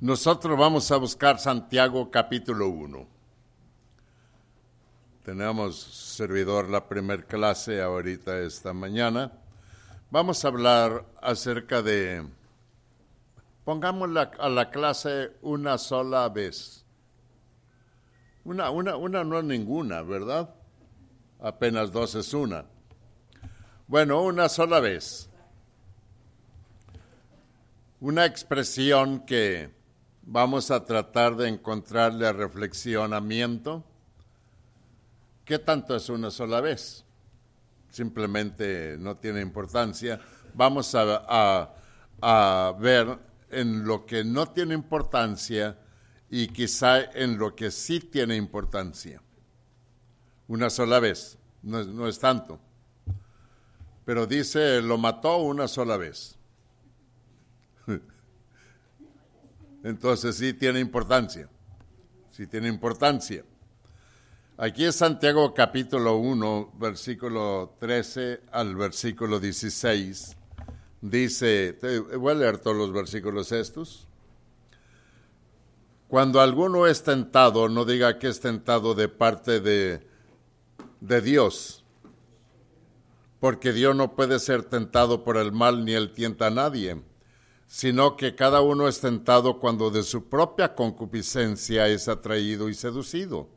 Nosotros vamos a buscar Santiago capítulo 1. Tenemos servidor la primer clase ahorita esta mañana. Vamos a hablar acerca de, pongamos a la clase una sola vez. Una, una, una no es ninguna, ¿verdad? Apenas dos es una. Bueno, una sola vez. Una expresión que vamos a tratar de encontrarle reflexionamiento. ¿Qué tanto es una sola vez? Simplemente no tiene importancia. Vamos a, a ver en lo que no tiene importancia y quizá en lo que sí tiene importancia. Una sola vez, no no es tanto. Pero dice, lo mató una sola vez. Entonces sí tiene importancia, sí tiene importancia. Aquí es Santiago capítulo 1, versículo 13 al versículo 16. Dice, voy a leer todos los versículos estos. Cuando alguno es tentado, no diga que es tentado de parte de, de Dios, porque Dios no puede ser tentado por el mal ni él tienta a nadie sino que cada uno es tentado cuando de su propia concupiscencia es atraído y seducido.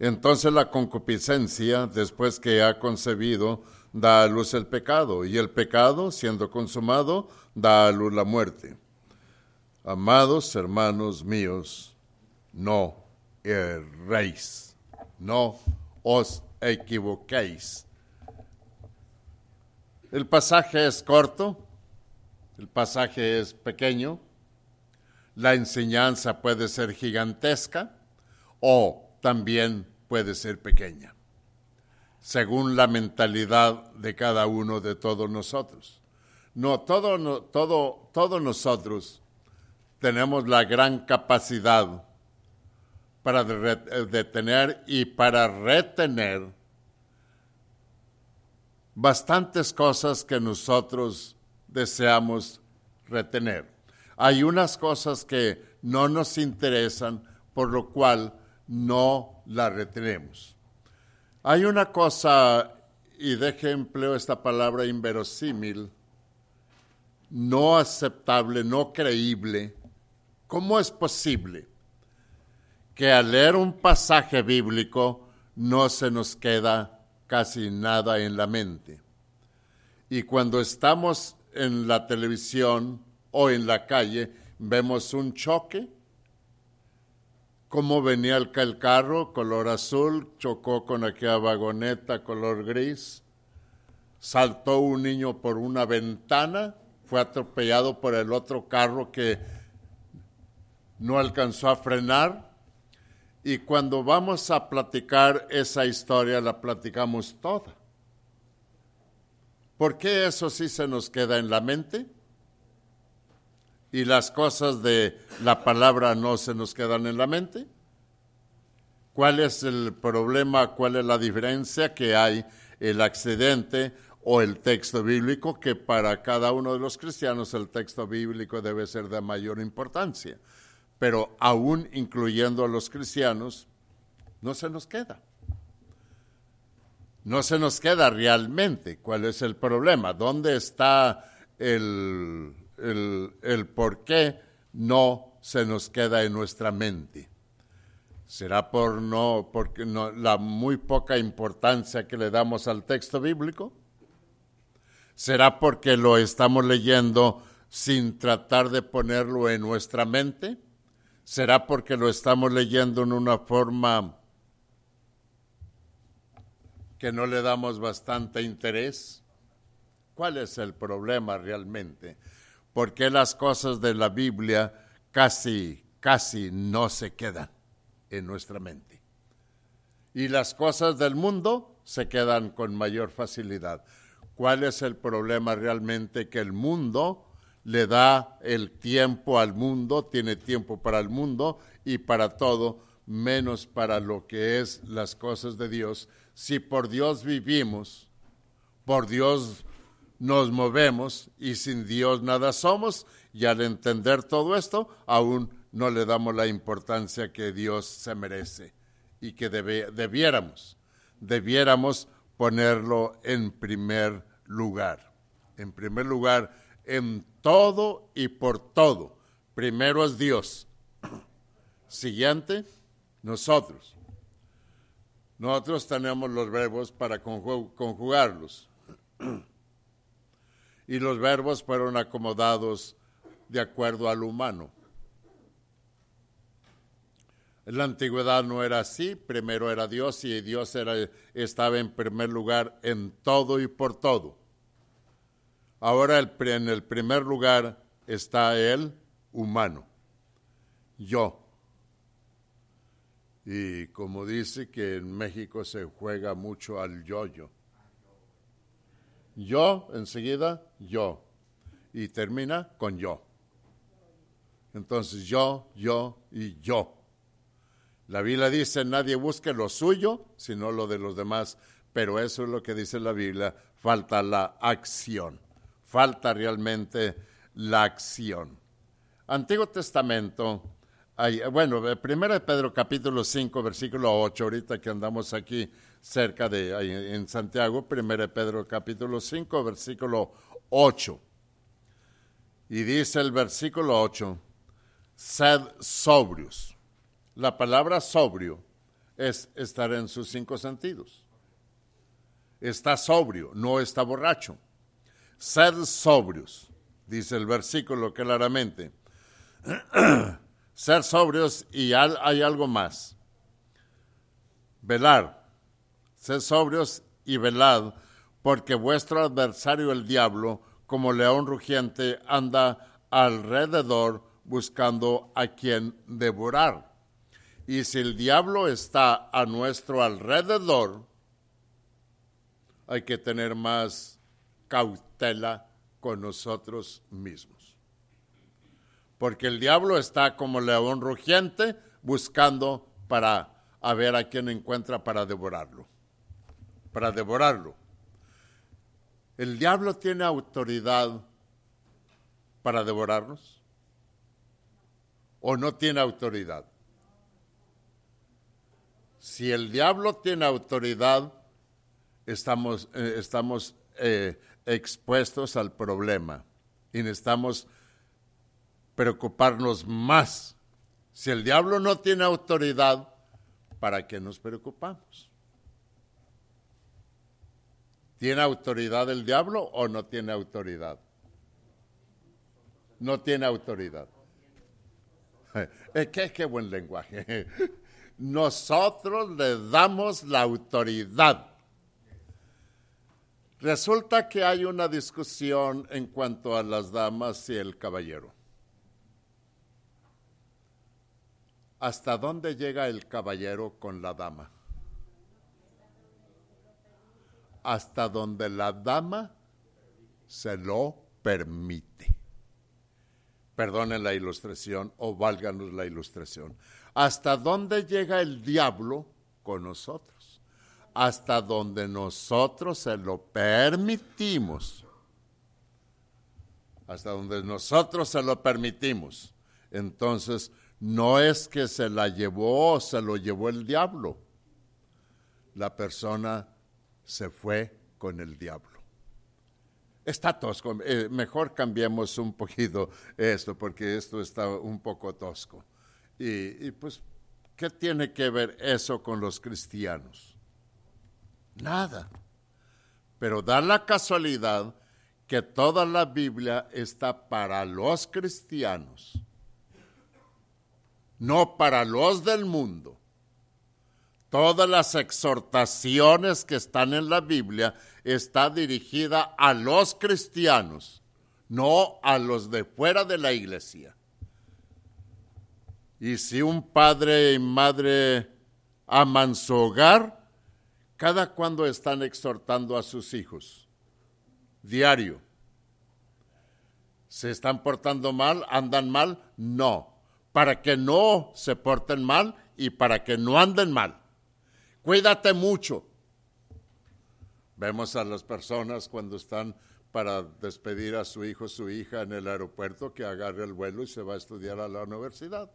Entonces la concupiscencia, después que ha concebido, da a luz el pecado, y el pecado, siendo consumado, da a luz la muerte. Amados hermanos míos, no erréis, no os equivoquéis. El pasaje es corto, el pasaje es pequeño, la enseñanza puede ser gigantesca o también puede ser pequeña, según la mentalidad de cada uno de todos nosotros. No, todo, todo, todos nosotros tenemos la gran capacidad para detener y para retener bastantes cosas que nosotros deseamos retener. Hay unas cosas que no nos interesan, por lo cual no las retenemos. Hay una cosa, y deje empleo esta palabra inverosímil, no aceptable, no creíble. ¿Cómo es posible que al leer un pasaje bíblico no se nos queda casi nada en la mente? Y cuando estamos en la televisión o en la calle vemos un choque, cómo venía el, carro color azul, chocó con aquella vagoneta color gris, saltó un niño por una ventana, fue atropellado por el otro carro que no alcanzó a frenar. Y cuando vamos a platicar esa historia, la platicamos toda. ¿Por qué eso sí se nos queda en la mente? Y las cosas de la palabra no se nos quedan en la mente. ¿Cuál es el problema? ¿Cuál es la diferencia que hay el accidente o el texto bíblico? Que para cada uno de los cristianos el texto bíblico debe ser de mayor importancia. Pero aún incluyendo a los cristianos, no se nos queda no se nos queda realmente cuál es el problema, dónde está el, el, por qué no se nos queda en nuestra mente. ¿Será por no, porque no, la muy poca importancia que le damos al texto bíblico? ¿Será porque lo estamos leyendo sin tratar de ponerlo en nuestra mente? ¿Será porque lo estamos leyendo en una forma que no le damos bastante interés? ¿Cuál es el problema realmente? ¿Por qué las cosas de la Biblia casi, casi no se quedan en nuestra mente? Y las cosas del mundo se quedan con mayor facilidad. ¿Cuál es el problema realmente? Que el mundo le da el tiempo al mundo, tiene tiempo para el mundo y para todo, menos para lo que es las cosas de Dios, si por Dios vivimos, por Dios nos movemos y sin Dios nada somos, y al entender todo esto, aún no le damos la importancia que Dios se merece y que debiéramos, debiéramos ponerlo en primer lugar. En primer lugar, en todo y por todo. Primero es Dios. Siguiente, nosotros. Nosotros tenemos los verbos para conjugarlos. Y los verbos fueron acomodados de acuerdo al humano. En la antigüedad no era así, primero era Dios y Dios era, estaba en primer lugar en todo y por todo. Ahora en el primer lugar está el humano, yo. Y como dice que en México se juega mucho al yo-yo. Yo, enseguida, yo. Y termina con yo. Entonces yo, yo y yo. La Biblia dice, nadie busque lo suyo, sino lo de los demás. Pero eso es lo que dice la Biblia, falta la acción. Falta realmente la acción. Antiguo Testamento, hay, bueno, primero de Pedro capítulo 5, versículo 8, ahorita que andamos aquí cerca de, en Santiago, primero Pedro capítulo 5, versículo 8. Y dice el versículo 8, sed sobrios. La palabra sobrio es estar en sus cinco sentidos. Está sobrio, no está borracho. Sed sobrios, dice el versículo claramente. Ser sobrios y hay algo más. Velar. Sed sobrios y velad, porque vuestro adversario el diablo, como león rugiente, anda alrededor buscando a quien devorar. Y si el diablo está a nuestro alrededor, hay que tener más cautela con nosotros mismos. Porque el diablo está como león rugiente buscando para a ver a quién encuentra para devorarlo. Para devorarlo. ¿El diablo tiene autoridad para devorarnos? o no tiene autoridad. Si el diablo tiene autoridad, estamos, eh, estamos eh, expuestos al problema y necesitamos preocuparnos más. Si el diablo no tiene autoridad, ¿para qué nos preocupamos? ¿Tiene autoridad el diablo o no tiene autoridad? No tiene autoridad. ¿Qué, qué buen lenguaje. Nosotros le damos la autoridad. Resulta que hay una discusión en cuanto a las damas y el caballero. ¿Hasta dónde llega el caballero con la dama? Hasta donde la dama se lo permite perdonen la ilustración o válganos la ilustración. ¿Hasta dónde llega el diablo con nosotros? Hasta donde nosotros se lo permitimos. Hasta donde nosotros se lo permitimos. Entonces, no es que se la llevó o se lo llevó el diablo. La persona se fue con el diablo. Está tosco. Eh, mejor cambiemos un poquito esto, porque esto está un poco tosco. Y, y, pues, ¿qué tiene que ver eso con los cristianos? Nada. Pero da la casualidad que toda la Biblia está para los cristianos, no para los del mundo. Todas las exhortaciones que están en la Biblia está dirigida a los cristianos, no a los de fuera de la iglesia. Y si un padre y madre aman su hogar, cada cuando están exhortando a sus hijos, diario. ¿Se están portando mal? ¿Andan mal? No. Para que no se porten mal y para que no anden mal. Cuídate mucho. Vemos a las personas cuando están para despedir a su hijo, su hija en el aeropuerto, que agarre el vuelo y se va a estudiar a la universidad.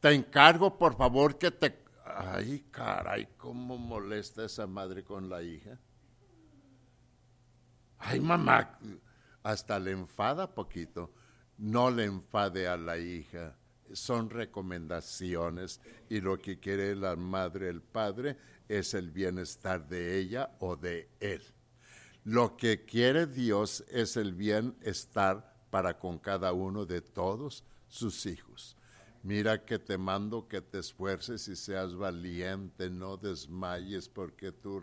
Te encargo, por favor, que te... Ay, caray, cómo molesta esa madre con la hija. Ay, mamá, hasta le enfada poquito. No le enfade a la hija. Son recomendaciones y lo que quiere la madre, el padre, es el bienestar de ella o de él. Lo que quiere Dios es el bienestar para con cada uno de todos sus hijos. Mira que te mando que te esfuerces y seas valiente, no desmayes porque tú,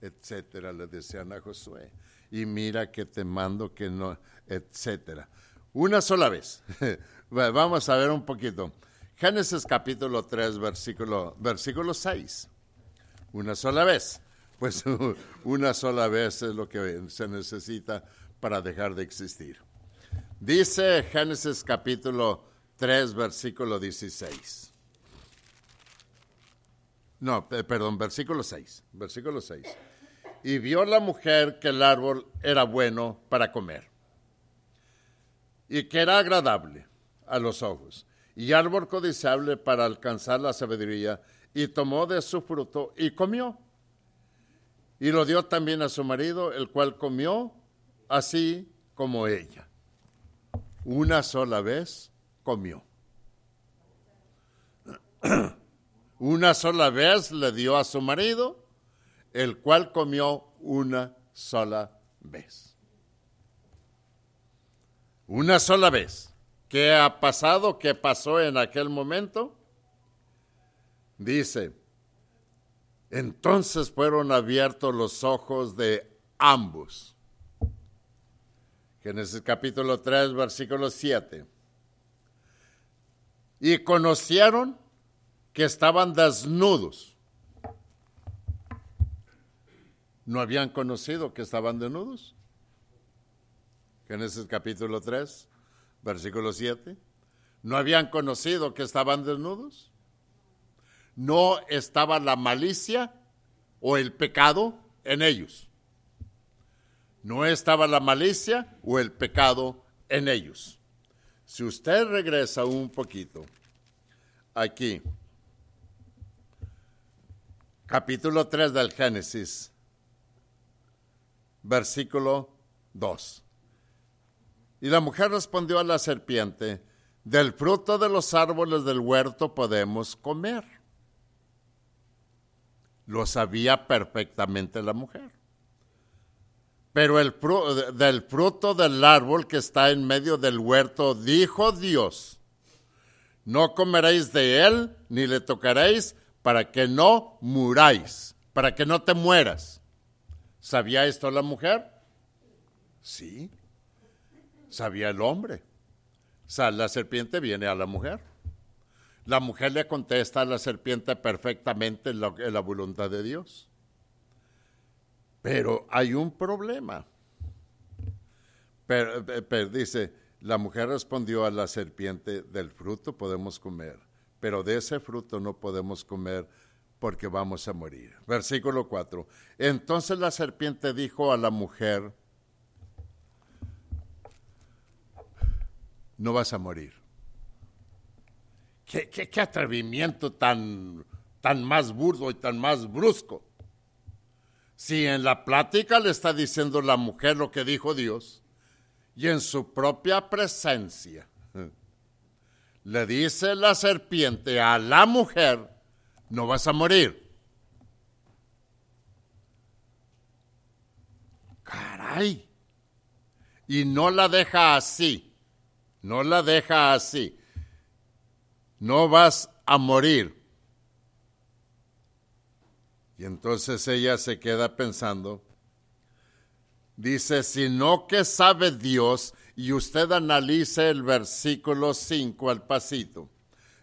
etcétera, le decían a Josué y mira que te mando que no, etcétera. Una sola vez. Vamos a ver un poquito. Génesis capítulo 3, versículo, versículo 6. Una sola vez. Pues una sola vez es lo que se necesita para dejar de existir. Dice Génesis capítulo 3, versículo 16. No, perdón, versículo 6. Versículo 6 y vio la mujer que el árbol era bueno para comer y que era agradable a los ojos y árbol codiciable para alcanzar la sabiduría y tomó de su fruto y comió. Y lo dio también a su marido, el cual comió así como ella. Una sola vez comió. Una sola vez le dio a su marido el cual comió una sola vez. Una sola vez. ¿Qué ha pasado? ¿Qué pasó en aquel momento? Dice, entonces fueron abiertos los ojos de ambos. Génesis capítulo 3, versículo 7. Y conocieron que estaban desnudos no habían conocido que estaban desnudos. Génesis capítulo 3, versículo 7. No habían conocido que estaban desnudos. No estaba la malicia o el pecado en ellos. No estaba la malicia o el pecado en ellos. Si usted regresa un poquito aquí, capítulo 3 del Génesis, versículo 2. Y la mujer respondió a la serpiente, del fruto de los árboles del huerto podemos comer. Lo sabía perfectamente la mujer. Pero el del fruto del árbol que está en medio del huerto, dijo Dios, no comeréis de él ni le tocaréis para que no muráis, para que no te mueras. ¿Sabía esto la mujer? Sí. ¿Sabía el hombre? O sea, la serpiente viene a la mujer. La mujer le contesta a la serpiente perfectamente en la, voluntad de Dios. Pero hay un problema. Pero, dice, la mujer respondió a la serpiente, del fruto podemos comer, pero de ese fruto no podemos comer porque vamos a morir. Versículo 4. Entonces la serpiente dijo a la mujer, no vas a morir. ¿Qué, atrevimiento tan, tan más burdo y tan más brusco? Si en la plática le está diciendo la mujer lo que dijo Dios, y en su propia presencia le dice la serpiente a la mujer, no vas a morir. Caray. Y no la deja así. No la deja así. No vas a morir. Y entonces ella se queda pensando. Dice, sino que sabe Dios, y usted analice el versículo 5 al pasito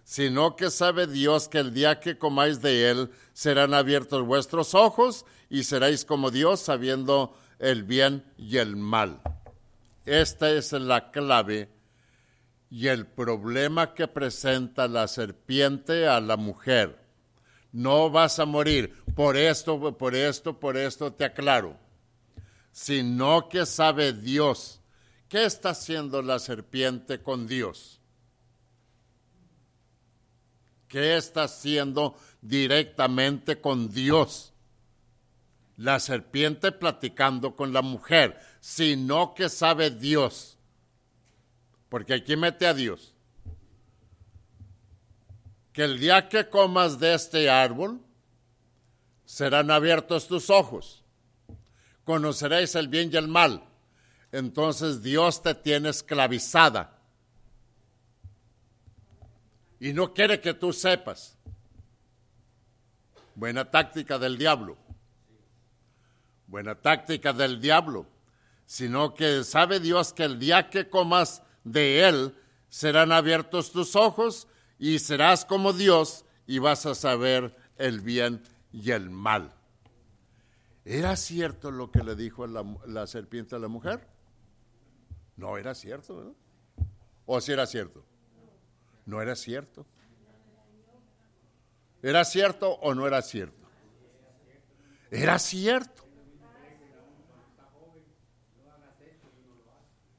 sino que sabe Dios que el día que comáis de él serán abiertos vuestros ojos y seréis como Dios sabiendo el bien y el mal. Esta es la clave y el problema que presenta la serpiente a la mujer. No vas a morir. Por esto, por esto, por esto te aclaro. sino que sabe Dios. ¿Qué está haciendo la serpiente con Dios? ¿Qué está haciendo directamente con Dios? La serpiente platicando con la mujer, sino que sabe Dios. Porque aquí mete a Dios. Que el día que comas de este árbol, serán abiertos tus ojos. Conoceréis el bien y el mal. Entonces Dios te tiene esclavizada. Y no quiere que tú sepas. Buena táctica del diablo. Buena táctica del diablo. Sino que sabe Dios que el día que comas de él, serán abiertos tus ojos y serás como Dios y vas a saber el bien y el mal. ¿Era cierto lo que le dijo la, serpiente a la mujer? No era cierto, ¿verdad? ¿O si era cierto? No era cierto. ¿Era cierto o no era cierto? Era cierto.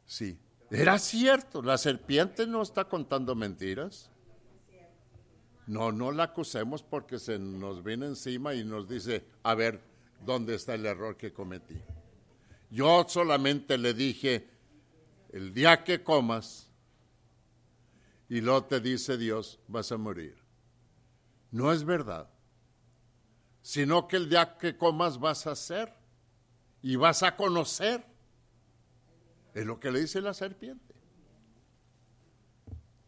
Sí, era cierto. La serpiente no está contando mentiras. No, no la acusemos porque se nos viene encima y nos dice, a ver, ¿dónde está el error que cometí? Yo solamente le dije, el día que comas, y lo te dice Dios, vas a morir. No es verdad, sino que el día que comas vas a ser y vas a conocer. Es lo que le dice la serpiente.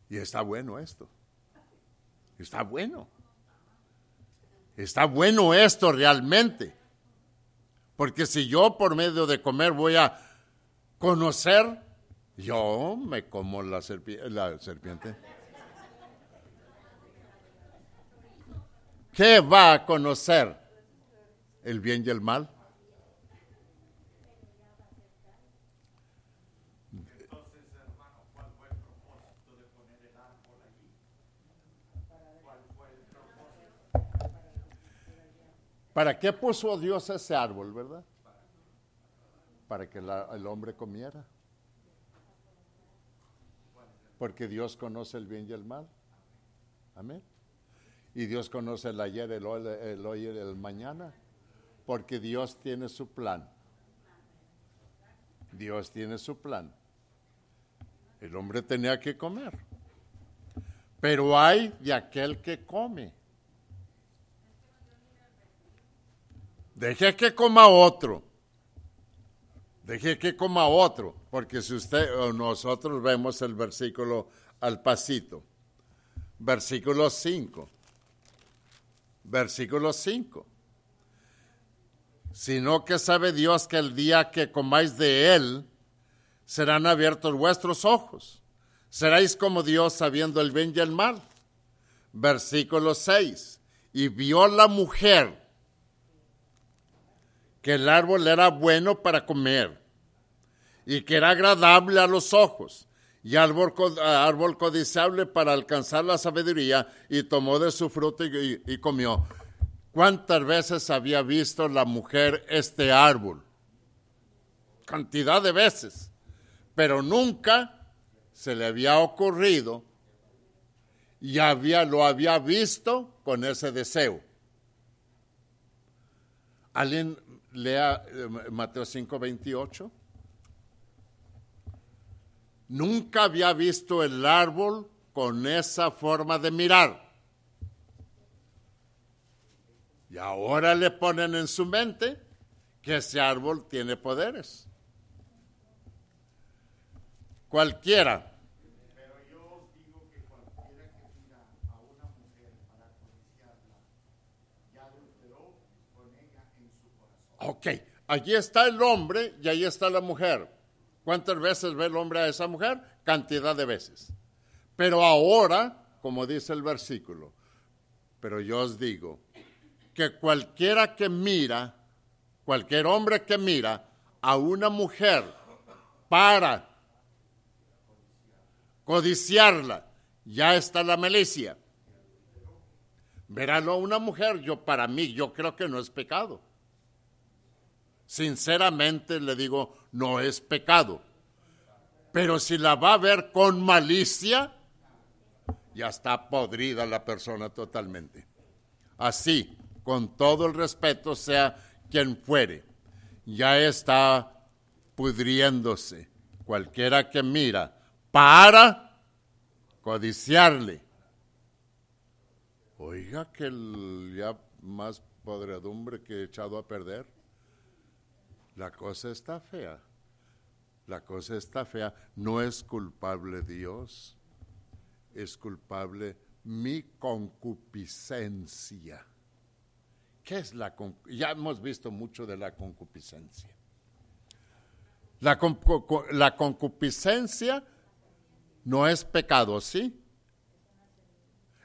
Y está bueno esto. Está bueno. Está bueno esto realmente. Porque si yo por medio de comer voy a conocer, yo me como la, la serpiente. ¿Qué va a conocer? ¿El bien y el mal? ¿Para qué puso Dios ese árbol, verdad? Para que el hombre comiera. Porque Dios conoce el bien y el mal. Amén. Y Dios conoce el ayer, el hoy, el hoy el mañana. Porque Dios tiene su plan. Dios tiene su plan. El hombre tenía que comer. Pero hay de aquel que come. Deje que coma otro. Deje que coma otro. Porque si usted o nosotros vemos el versículo al pasito. Versículo 5. Versículo 5. Sino que sabe Dios que el día que comáis de él, serán abiertos vuestros ojos. Seréis como Dios sabiendo el bien y el mal. Versículo 6. Y vio la mujer que el árbol era bueno para comer y que era agradable a los ojos y árbol, árbol codiciable para alcanzar la sabiduría y tomó de su fruto y, comió. ¿Cuántas veces había visto la mujer este árbol? Cantidad de veces, pero nunca se le había ocurrido y había, lo había visto con ese deseo. ¿Alguien lea eh, Mateo 5, 28. Nunca había visto el árbol con esa forma de mirar. Y ahora le ponen en su mente que ese árbol tiene poderes. Cualquiera Ok, allí está el hombre y ahí está la mujer. ¿Cuántas veces ve el hombre a esa mujer? Cantidad de veces. Pero ahora, como dice el versículo, pero yo os digo que cualquiera que mira, cualquier hombre que mira a una mujer para codiciarla, ya está la malicia. Veralo a una mujer, yo para mí, yo creo que no es pecado sinceramente le digo, no es pecado. Pero si la va a ver con malicia, ya está podrida la persona totalmente. Así, con todo el respeto, sea quien fuere, ya está pudriéndose. Cualquiera que mira para codiciarle. Oiga que ya más podredumbre que he echado a perder. La cosa está fea. La cosa está fea. No es culpable Dios. Es culpable mi concupiscencia. ¿Qué es la Ya hemos visto mucho de la concupiscencia. La, la concupiscencia no es pecado, ¿sí?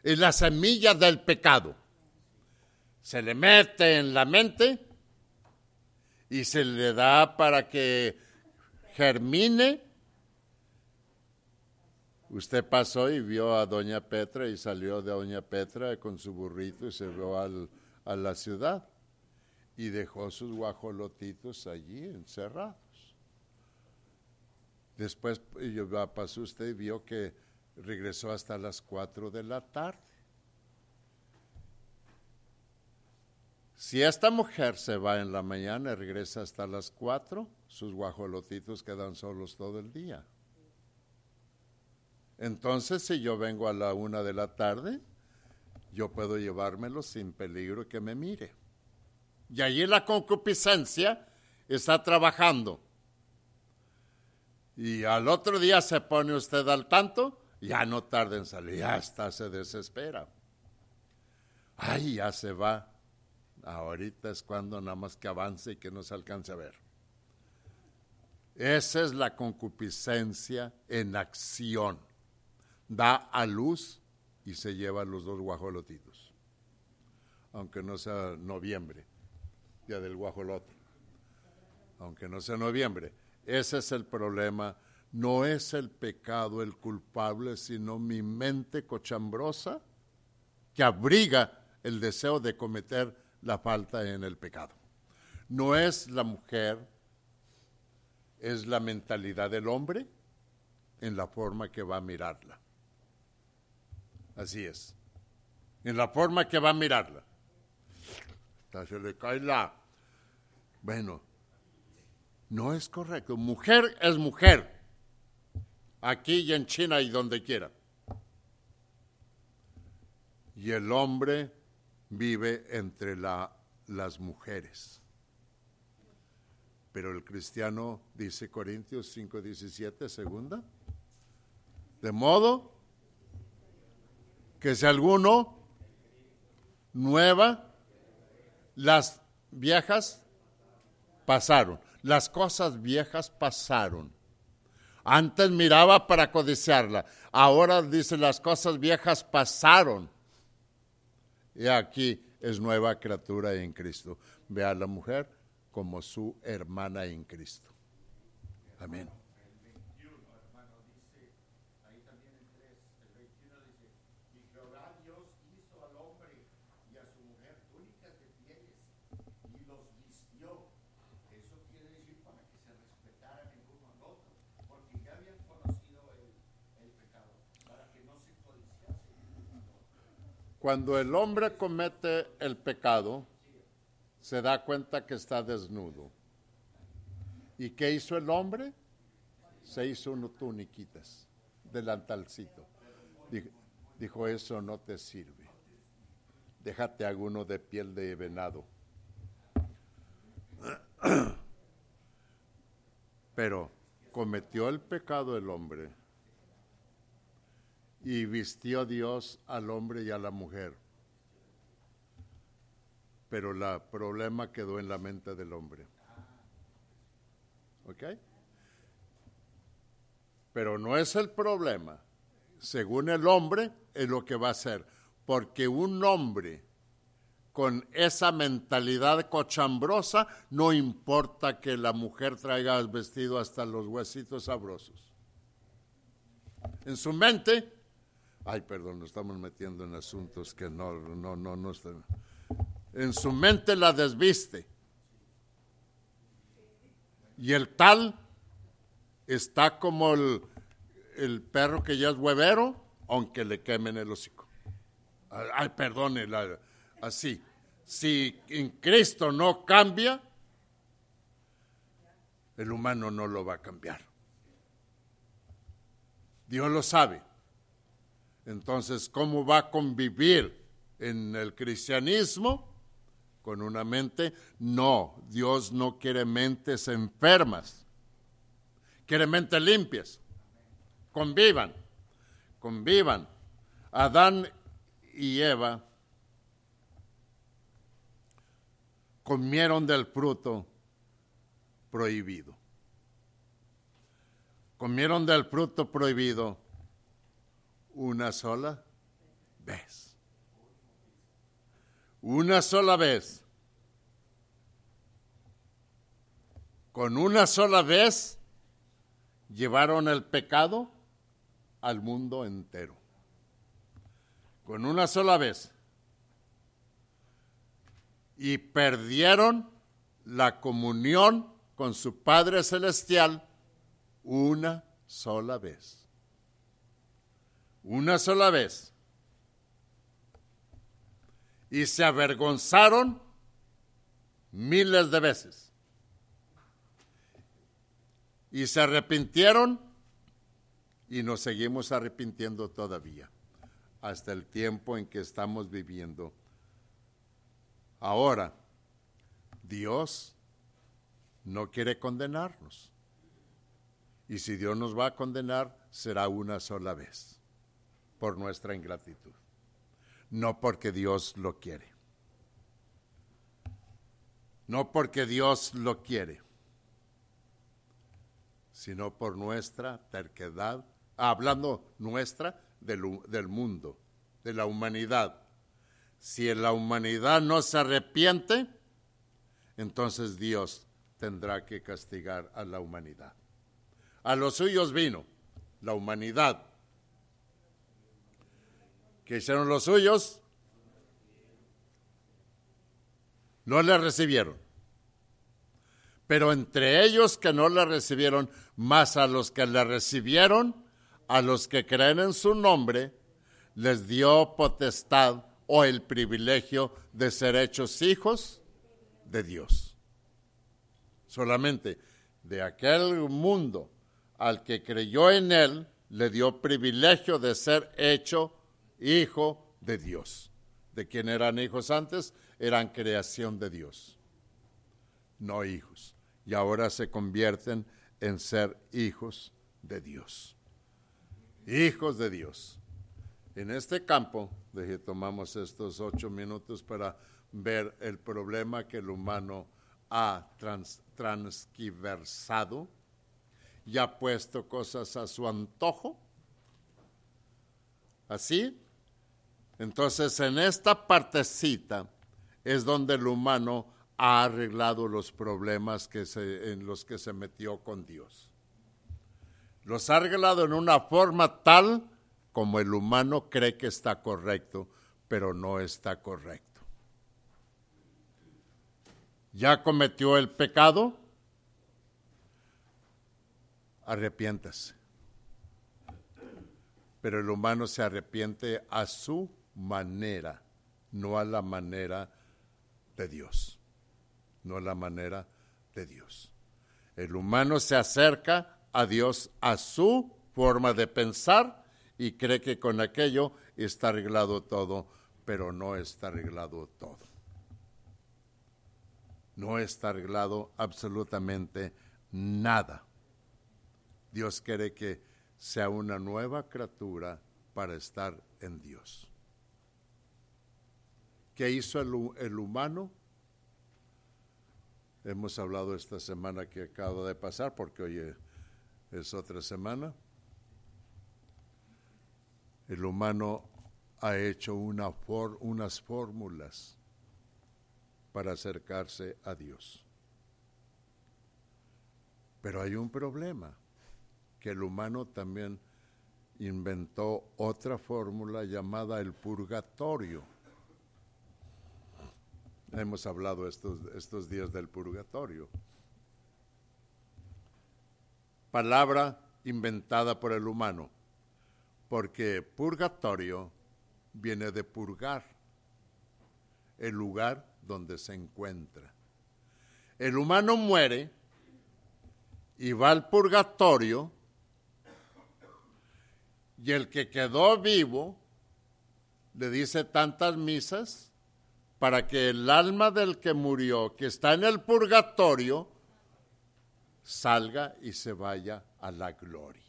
Es la semilla del pecado. Se le mete en la mente y se le da para que germine. Usted pasó y vio a Doña Petra y salió de Doña Petra con su burrito y se vio a la ciudad y dejó sus guajolotitos allí encerrados. Después pasó usted y vio que regresó hasta las 4 de la tarde. Si esta mujer se va en la mañana y regresa hasta las 4, sus guajolotitos quedan solos todo el día. Entonces, si yo vengo a la una de la tarde, yo puedo llevármelos sin peligro que me mire. Y allí la concupiscencia está trabajando. Y al otro día se pone usted al tanto, ya no tarda en salir, ya está, se desespera. Ay, ya se va. Ahorita es cuando nada más que avance y que no se alcance a ver. Esa es la concupiscencia en acción. Da a luz y se lleva los dos guajolotitos. Aunque no sea noviembre, día del guajolote. Aunque no sea noviembre ese es el problema. No es el pecado el culpable, sino mi mente cochambrosa que abriga el deseo de cometer la falta en el pecado. No es la mujer, es la mentalidad del hombre en la forma que va a mirarla. Así es. En la forma que va a mirarla. Se le cae la. Bueno, no es correcto. Mujer es mujer. Aquí y en China y donde quiera. Y el hombre vive entre las mujeres. Pero el cristiano, dice Corintios 5:17, segunda, de modo que si alguno nueva, las viejas pasaron. Las cosas viejas pasaron. Antes miraba para codiciarla. Ahora dice las cosas viejas pasaron. Y aquí es nueva criatura en Cristo. Ve a la mujer como su hermana en Cristo. Amén. Cuando el hombre comete el pecado, se da cuenta que está desnudo. ¿Y qué hizo el hombre? Se hizo unos tuniquitas, delantalcito. Dijo, dijo, eso no te sirve. Déjate alguno de piel de venado. Pero cometió el pecado el hombre y vistió Dios al hombre y a la mujer. Pero el problema quedó en la mente del hombre. ¿Ok? Pero no es el problema. Según el hombre, es lo que va a hacer. Porque un hombre con esa mentalidad cochambrosa, no importa que la mujer traiga el vestido hasta los huesitos sabrosos. En su mente, Ay, perdón, nos estamos metiendo en asuntos que no, no, no, no están. En su mente la desviste. Y el tal está como el, el perro que ya es huevero, aunque le quemen el hocico. Ay, perdone, así. Si en Cristo no cambia, el humano no lo va a cambiar. Dios lo sabe. Entonces, ¿cómo va a convivir en el cristianismo con una mente? No, Dios no quiere mentes enfermas, quiere mentes limpias. Convivan, convivan. Adán y Eva comieron del fruto prohibido. Comieron del fruto prohibido una sola vez. Una sola vez. Con una sola vez llevaron el pecado al mundo entero. Con una sola vez. Y perdieron la comunión con su Padre Celestial una sola vez. Una sola vez. Y se avergonzaron miles de veces. Y se arrepintieron y nos seguimos arrepintiendo todavía hasta el tiempo en que estamos viviendo. Ahora, Dios no quiere condenarnos. Y si Dios nos va a condenar, será una sola vez, por nuestra ingratitud, no porque Dios lo quiere. No porque Dios lo quiere, sino por nuestra terquedad, hablando nuestra del, del mundo, de la humanidad. Si la humanidad no se arrepiente, entonces Dios tendrá que castigar a la humanidad. A los suyos vino la humanidad. ¿Qué hicieron los suyos? No le recibieron. Pero entre ellos que no le recibieron, más a los que le recibieron, a los que creen en su nombre, les dio potestad o el privilegio de ser hechos hijos de Dios. Solamente de aquel mundo al que creyó en él, le dio privilegio de ser hecho hijo de Dios. ¿De quién eran hijos antes? Eran creación de Dios, no hijos. Y ahora se convierten en ser hijos de Dios. Hijos de Dios. En este campo, de tomamos estos ocho minutos para ver el problema que el humano ha trans, transquiversado y ha puesto cosas a su antojo. ¿Así? Entonces, en esta partecita es donde el humano ha arreglado los problemas en los que se metió con Dios. Los ha arreglado en una forma tal como el humano cree que está correcto, pero no está correcto. Ya cometió el pecado, arrepiéntase. Pero el humano se arrepiente a su manera, no a la manera de Dios. No a la manera de Dios. El humano se acerca a Dios a su forma de pensar y cree que con aquello está arreglado todo, pero no está arreglado todo. No está arreglado absolutamente nada. Dios quiere que sea una nueva criatura para estar en Dios. ¿Qué hizo el, humano? Hemos hablado esta semana que acaba de pasar, porque hoy es otra semana. El humano ha hecho una unas fórmulas para acercarse a Dios. Pero hay un problema que el humano también inventó otra fórmula llamada el purgatorio. Hemos hablado estos, estos días del purgatorio. palabra inventada por el humano, porque purgatorio viene de purgar, el lugar donde se encuentra. El humano muere y va al purgatorio y el que quedó vivo le dice tantas misas para que el alma del que murió, que está en el purgatorio, salga y se vaya a la gloria.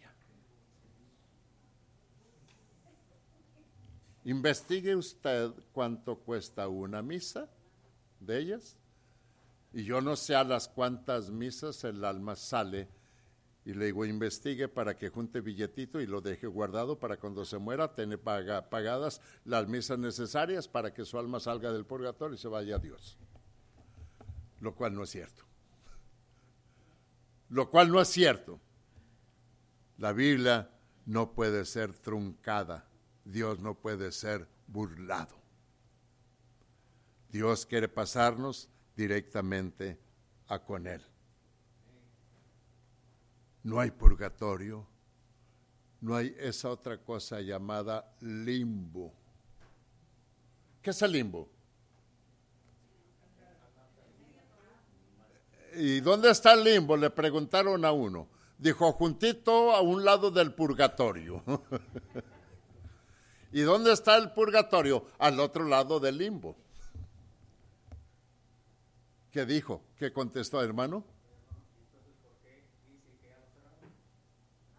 Investigue usted cuánto cuesta una misa de ellas. Y yo no sé a las cuántas misas el alma sale y le digo, investigue para que junte billetito y lo deje guardado para cuando se muera tener pagadas las misas necesarias para que su alma salga del purgatorio y se vaya a Dios. Lo cual no es cierto. Lo cual no es cierto. La Biblia no puede ser truncada. Dios no puede ser burlado. Dios quiere pasarnos directamente a con Él no hay purgatorio, no hay esa otra cosa llamada limbo. ¿Qué es el limbo? ¿Y dónde está el limbo? Le preguntaron a uno. Dijo, juntito a un lado del purgatorio. ¿Y dónde está el purgatorio? Al otro lado del limbo. ¿Qué dijo? ¿Qué contestó, hermano?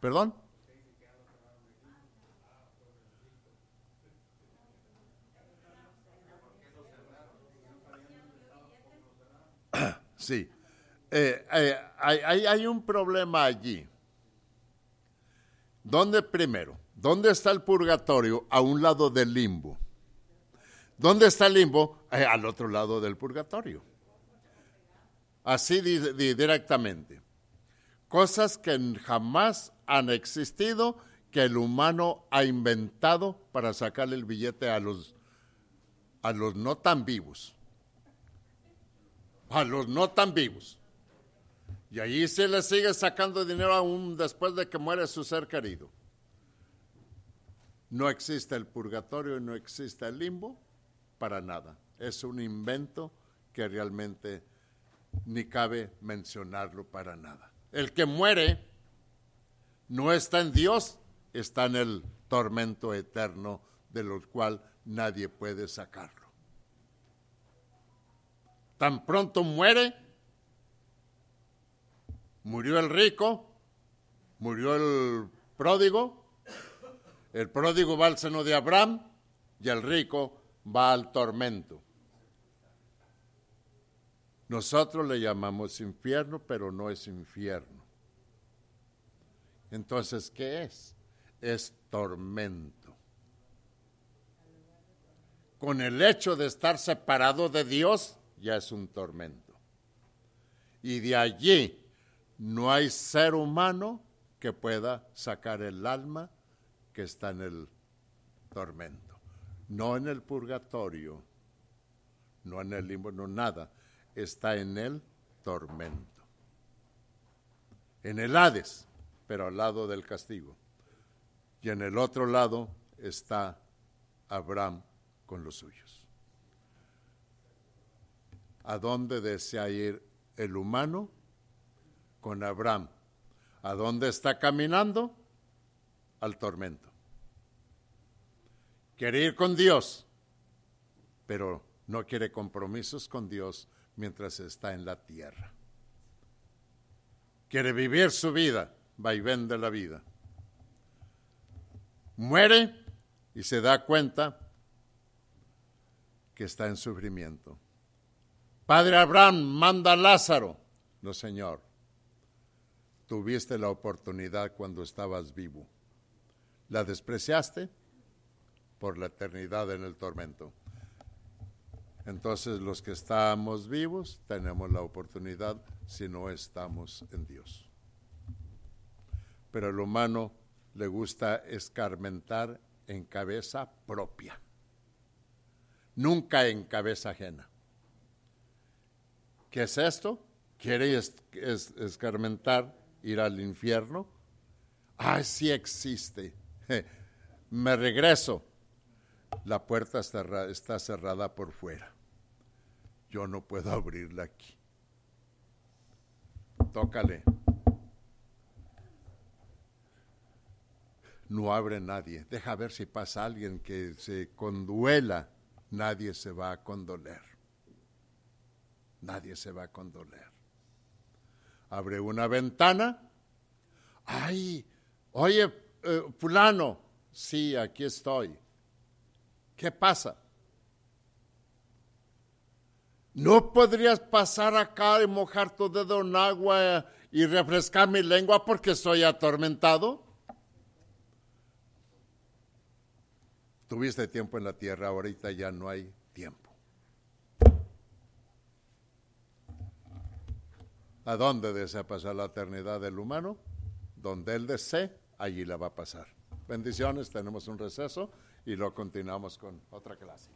¿Perdón? Sí. Eh, eh, hay, hay, un problema allí. ¿Dónde primero? ¿Dónde está el purgatorio? A un lado del limbo. ¿Dónde está el limbo? Eh, al otro lado del purgatorio. Así directamente. Cosas que jamás han existido que el humano ha inventado para sacarle el billete a los, a los no tan vivos. A los no tan vivos. Y allí se le sigue sacando dinero aún después de que muere su ser querido. No existe el purgatorio y no existe el limbo para nada. Es un invento que realmente ni cabe mencionarlo para nada. El que muere no está en Dios, está en el tormento eterno de lo cual nadie puede sacarlo. Tan pronto muere, murió el rico, murió el pródigo, el pródigo va al seno de Abraham y el rico va al tormento. Nosotros le llamamos infierno, pero no es infierno. Entonces, ¿qué es? Es tormento. Con el hecho de estar separado de Dios, ya es un tormento. Y de allí no hay ser humano que pueda sacar el alma que está en el tormento. No en el purgatorio, no en el limbo, no nada. Está en el tormento. En el Hades pero al lado del castigo. Y en el otro lado está Abraham con los suyos. ¿A dónde desea ir el humano? Con Abraham. ¿A dónde está caminando? Al tormento. Quiere ir con Dios, pero no quiere compromisos con Dios mientras está en la tierra. Quiere vivir su vida, vaivén de la vida. Muere y se da cuenta que está en sufrimiento. Padre Abraham, manda a Lázaro. No, Señor. Tuviste la oportunidad cuando estabas vivo. La despreciaste por la eternidad en el tormento. Entonces los que estamos vivos tenemos la oportunidad si no estamos en Dios pero el humano le gusta escarmentar en cabeza propia, nunca en cabeza ajena. ¿Qué es esto? Quiere escarmentar ir al infierno? Ah, sí existe. Me regreso. La puerta está, está cerrada por fuera. Yo no puedo abrirla aquí. Tócale. No abre nadie. Deja ver si pasa alguien que se conduela. Nadie se va a condoler. Nadie se va a condoler. Abre una ventana. Ay, oye, eh, fulano, sí, aquí estoy. ¿Qué pasa? ¿No podrías pasar acá y mojar tu dedo en agua y refrescar mi lengua porque estoy atormentado? Tuviste tiempo en la tierra, ahorita ya no hay tiempo. ¿A dónde desea pasar la eternidad del humano? Donde él desee, allí la va a pasar. Bendiciones, tenemos un receso y lo continuamos con otra clase.